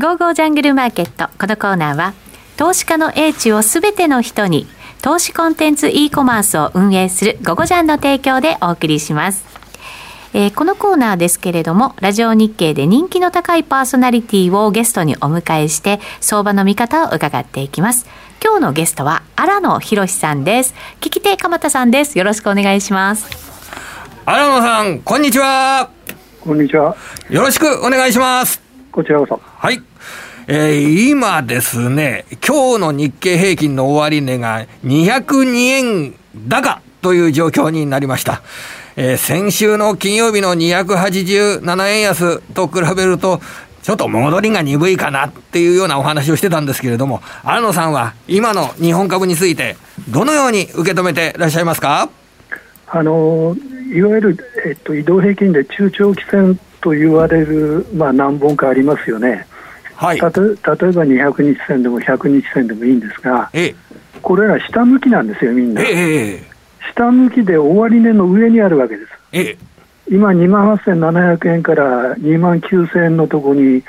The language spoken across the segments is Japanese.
ゴーゴージャングルマーケット。このコーナーは、投資家の英知をすべての人に、投資コンテンツ e コマースを運営するゴゴジャンの提供でお送りします。えー、このコーナーですけれども、ラジオ日経で人気の高いパーソナリティをゲストにお迎えして、相場の見方を伺っていきます。今日のゲストは、荒野博さんです。聞き手鎌田さんです。よろしくお願いします。荒野さん、こんにちは。こんにちは。よろしくお願いします。こちらこそ。はい。えー、今ですね、今日の日経平均の終値が202円高という状況になりました。えー、先週の金曜日の287円安と比べると、ちょっと戻りが鈍いかなっていうようなお話をしてたんですけれども、荒野さんは今の日本株について、どのように受け止めていらっしゃいますか？あのいわゆる、えっと、移動平均で中長期線と言われる、まあ、何本かありますよね。はい、たと例えば200日線でも100日線でもいいんですが、ええ、これら下向きなんですよ、みんな。え、下向きで終値の上にあるわけです。今、2万8700円から2万9000円のところに、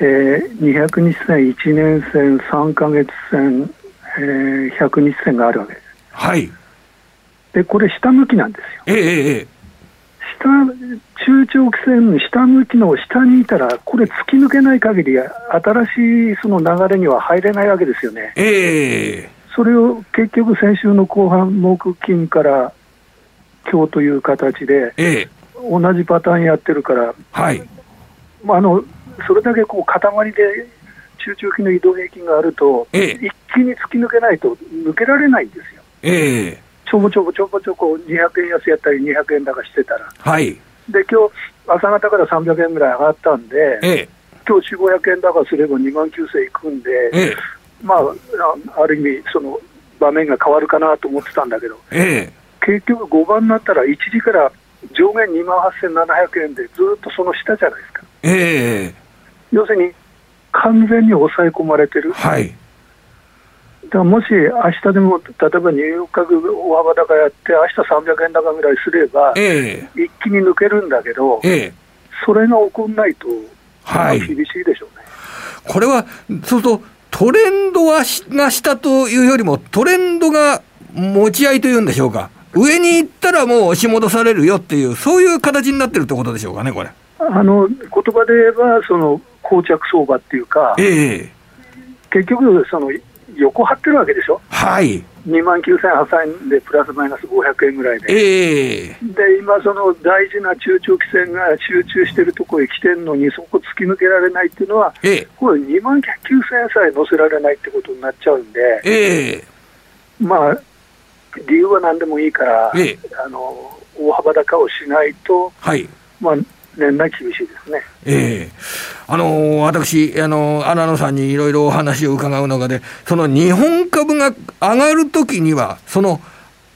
えー、200日線、1年線、3か月線、えー、100日線があるわけです。はい。で、これ下向きなんですよ。ええええ。下、中長期線の下向きの下にいたら、これ突き抜けない限り、新しいその流れには入れないわけですよね。ええ。それを結局先週の後半、木金から今日という形で、ええ、同じパターンやってるから、はいまあ、あのそれだけこう塊で中長期の移動平均があると、ええ、一気に突き抜けないと抜けられないんですよ。ええ、ちょぼちょぼちょぼちょぼ200円安やったり200円高してたら。はい、で今日朝方から300円ぐらい上がったんで、ええ、今日4、500円高すれば2万9000いくんで、ええ、まあ、ある意味、その場面が変わるかなと思ってたんだけど、ええ、結局5番になったら、1時から上限2万8700円でずっとその下じゃないですか。ええ、要するに、完全に抑え込まれてる。はい。だからもし明日でも例えばニューヨーク株大幅高やって、明日300円高ぐらいすれば、ええ、一気に抜けるんだけど、ええ、それが起こらないと、はい、厳しいでしょうね。これは、そうすると、トレンドはが下というよりも、トレンドが持ち合いというんでしょうか、上に行ったらもう押し戻されるよっていう、そういう形になってるってことでしょうかね、これ。あの言葉で言えば、その膠着相場っていうか、ええ、結局、その横張ってるわけでしょ？はい。2万9800円でプラスマイナス500円ぐらいで、えー、で今、その大事な中長期線が集中しているところへ来てるのに、そこ突き抜けられないっていうのは、えー、これ、2万9000円さえ乗せられないってことになっちゃうんで、えー、まあ、理由は何でもいいから、えー、あの大幅高をしないと、はい。まあ、年内厳しいですね。ええー、あの私、あの荒野さんにいろいろお話を伺う中で、その日本株が上がるときには、その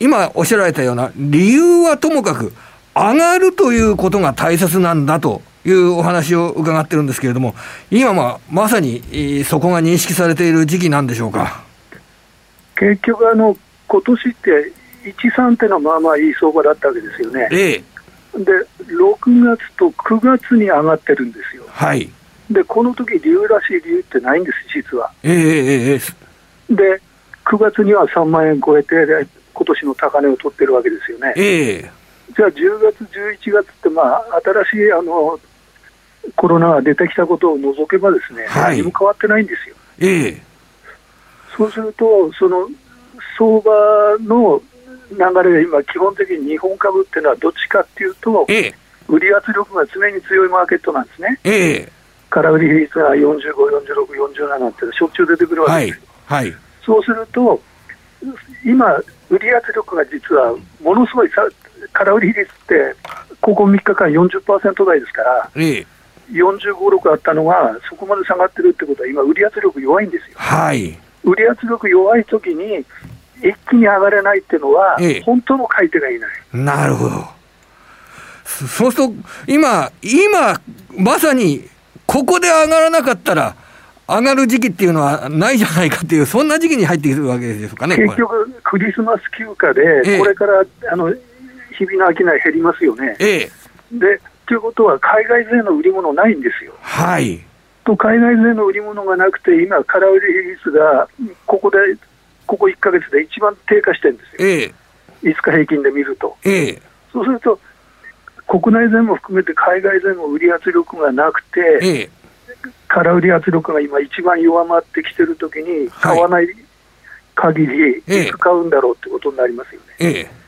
今おっしゃられたような理由はともかく、上がるということが大切なんだというお話を伺ってるんですけれども、今ままさにそこが認識されている時期なんでしょうか？結局あの今年って1、3ってのはまあまあいい相場だったわけですよね。ええで6月と9月に上がってるんですよ。はい、でこの時理由らしい理由ってないんです、実は。えー、えー、で9月には3万円超えて、今年の高値を取ってるわけですよね。えー、じゃあ10月、11月って、まあ、新しいあのコロナが出てきたことを除けばですね、はい、何も変わってないんですよ。えー、そうすると、その相場の流れで今、基本的に日本株っていうのはどっちかっていうと、ええ、売り圧力が常に強いマーケットなんですね。ええ、空売り比率が45、46、47ってしょっちゅう出てくるわけですよ。はい、はい、そうすると、今、売り圧力が実はものすごいさ空売り比率って、ここ3日間40%台ですから、ええ、45、6あったのが、そこまで下がってるってことは、今、売り圧力弱いんですよ。はい、売り圧力弱いときに、一気に上がれないっていうのは、ええ、本当の買い手がいない。なるほど。そうすると、今、今、まさに、ここで上がらなかったら、上がる時期っていうのはないじゃないかっていう、そんな時期に入ってくるわけですかね結局、クリスマス休暇で、え、これからあの日々の商い減りますよね。ええ、でということは、海外勢の売り物ないんですよ。はいと海外勢の売り物がなくて、今、空売り比率がここで、ここ1か月で一番低下してるんですよ、ええ、5日平均で見ると。ええ、そうすると、国内勢も含めて海外勢も売り圧力がなくて、ええ、空売り圧力が今、一番弱まってきてるときに、買わない限り、いつ買うんだろうってことになりますよね。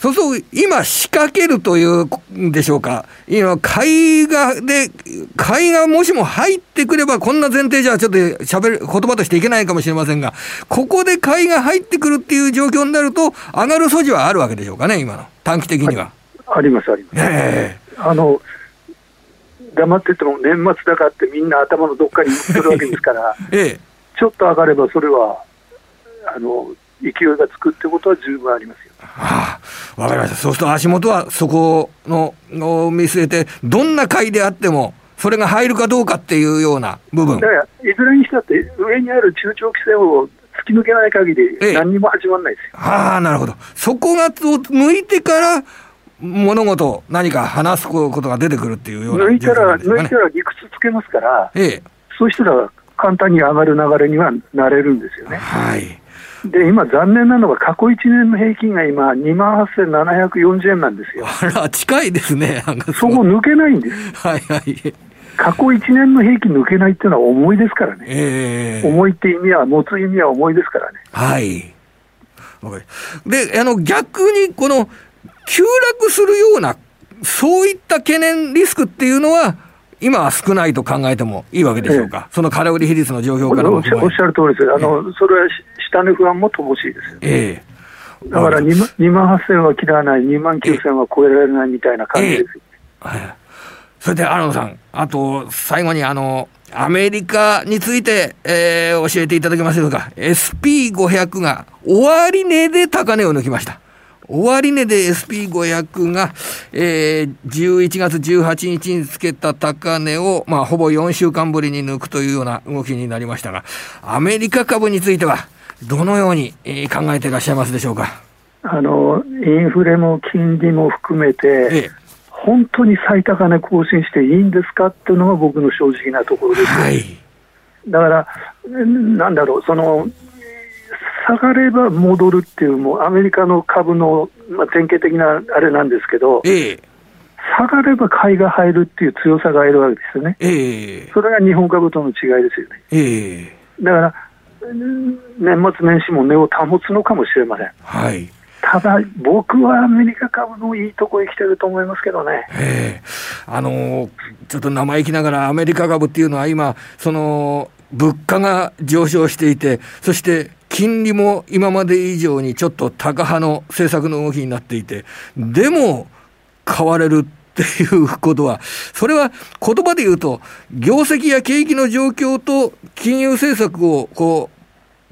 ええそうそう、今仕掛けるというんでしょうか。今、買いが、で、買いがもしも入ってくれば、こんな前提じゃちょっと喋る、言葉としていけないかもしれませんが、ここで買いが入ってくるっていう状況になると、上がる素地はあるわけでしょうかね、今の。短期的には。あります、あります。えー、あの、黙ってても年末だからってみんな頭のどっかにするわけですから、ええ、ちょっと上がればそれは、あの、勢いがつくってことは十分ありますよ。はあ、わかりました。そうすると足元はそこのを見据えて、どんな買いであっても、それが入るかどうかっていうような部分。だからいずれにしたって、上にある中長期線を突き抜けない限り、何にも始まらないですよ。ええ、ああ、なるほど。そこが向いてから、物事、何か話すことが出てくるっていうような、ね、抜いたら、抜いたら理屈つけますから、ええ、そうしたら簡単に上がる流れにはなれるんですよね。はい。で今、残念なのは、過去1年の平均が今、2万8740円なんですよ。あら、近いですね、そこ抜けないんです。はいはい。過去1年の平均抜けないっていうのは重いですからね。えー、重いって意味は、持つ意味は重いですからね。はい。で、あの、逆に、この、急落するような、そういった懸念、リスクっていうのは、今は少ないと考えてもいいわけでしょうか、ええ、その空売り比率の状況からおっしゃる通りです、あの、え、それは下値不安も乏しいですよ、ええ、だから2万 ,2 万8000は切らない、2万9000は超えられないみたいな感じですよ、はい、それで荒野さん、あと最後にあの、アメリカについて、えー、教えていただけますでしょうか、SP500 が終値で高値を抜きました。終値で SP500 が、えー、11月18日につけた高値を、まあ、ほぼ4週間ぶりに抜くというような動きになりましたが、アメリカ株については、どのように、えー、考えていらっしゃいますでしょうか？あの、インフレも金利も含めて、ええ、本当に最高値更新していいんですかっていうのが僕の正直なところです。はい、だから、なんだろう、その、下がれば戻るっていう、もうアメリカの株の、まあ、典型的なあれなんですけど、ええ、下がれば買いが入るっていう強さがいるわけですよね、ええ、それが日本株との違いですよね。ええ、だから年末年始も値を保つのかもしれません。はい。ただ、僕はアメリカ株のいいとこへ来てると思いますけどね。えあのー、ちょっと生意気ながら、アメリカ株っていうのは今、その、物価が上昇していて、そして金利も今まで以上にちょっと高派の政策の動きになっていて、でも買われるっていうことは、それは言葉で言うと、業績や景気の状況と金融政策をこ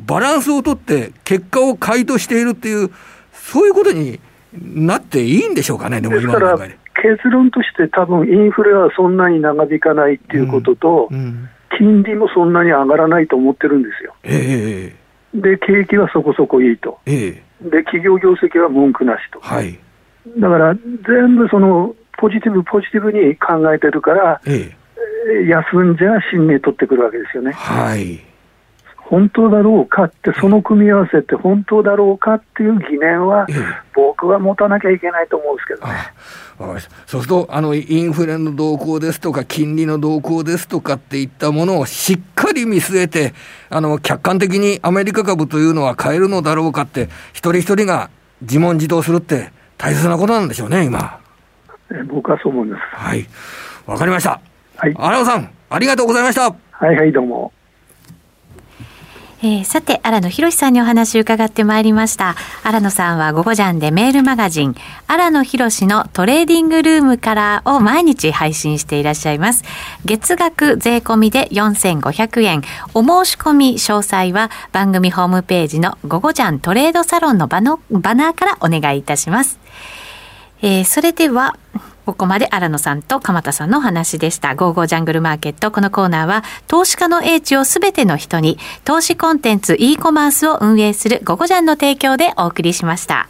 う、バランスをとって結果を回答しているっていう、そういうことになっていいんでしょうかね、でも今の段階で。結論として多分インフレはそんなに長引かないっていうことと、うんうん、金利もそんなに上がらないと思ってるんですよ。えーで、景気はそこそこいいと、ええ、で企業業績は文句なしと、はい、だから全部そのポジティブ、ポジティブに考えてるから、ええ、休んじゃ新値取ってくるわけですよね。はい本当だろうかって、その組み合わせって本当だろうかっていう疑念は、僕は持たなきゃいけないと思うんですけどね。そうすると、あの、インフレの動向ですとか、金利の動向ですとかっていったものをしっかり見据えて、あの、客観的にアメリカ株というのは買えるのだろうかって、一人一人が自問自答するって大切なことなんでしょうね、今。僕はそう思います。はい。わかりました。はい。荒野さん、ありがとうございました。はいはい、どうも。えー、さて、荒野博さんにお話を伺ってまいりました。荒野さんは午後ジャンでメールマガジン、荒野博のトレーディングルームからを毎日配信していらっしゃいます。月額税込みで4500円。お申し込み詳細は番組ホームページの午後ジャントレードサロンのバのバナーからお願いいたします。えー、それでは、ここまで荒野さんと鎌田さんの話でした。ゴーゴージャングルマーケット。このコーナーは、投資家の英知をすべての人に、投資コンテンツ e コマースを運営するゴゴジャンの提供でお送りしました。